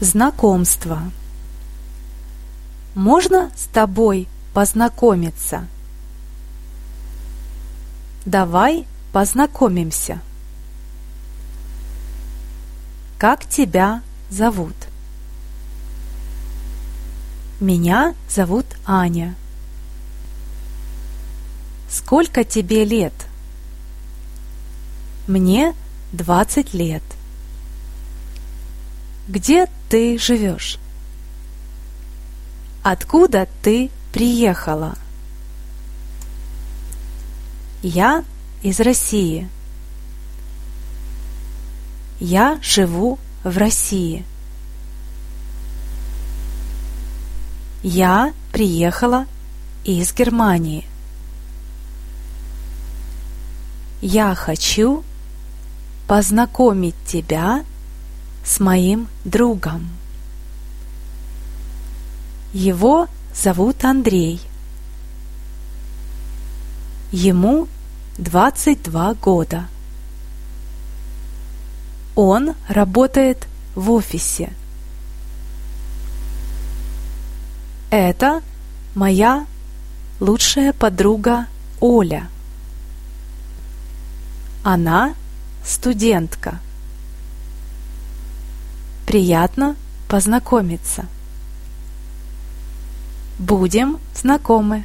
Знакомство. Можно с тобой познакомиться? Давай познакомимся. Как тебя зовут? Меня зовут Аня. Сколько тебе лет? Мне 20 лет. Где ты живешь? Откуда ты приехала? Я из России. Я живу в России. Я приехала из Германии. Я хочу познакомить тебя с моим другом. Его зовут Андрей. Ему 22 года. Он работает в офисе. Это моя лучшая подруга Оля. Она студентка. Приятно познакомиться. Будем знакомы.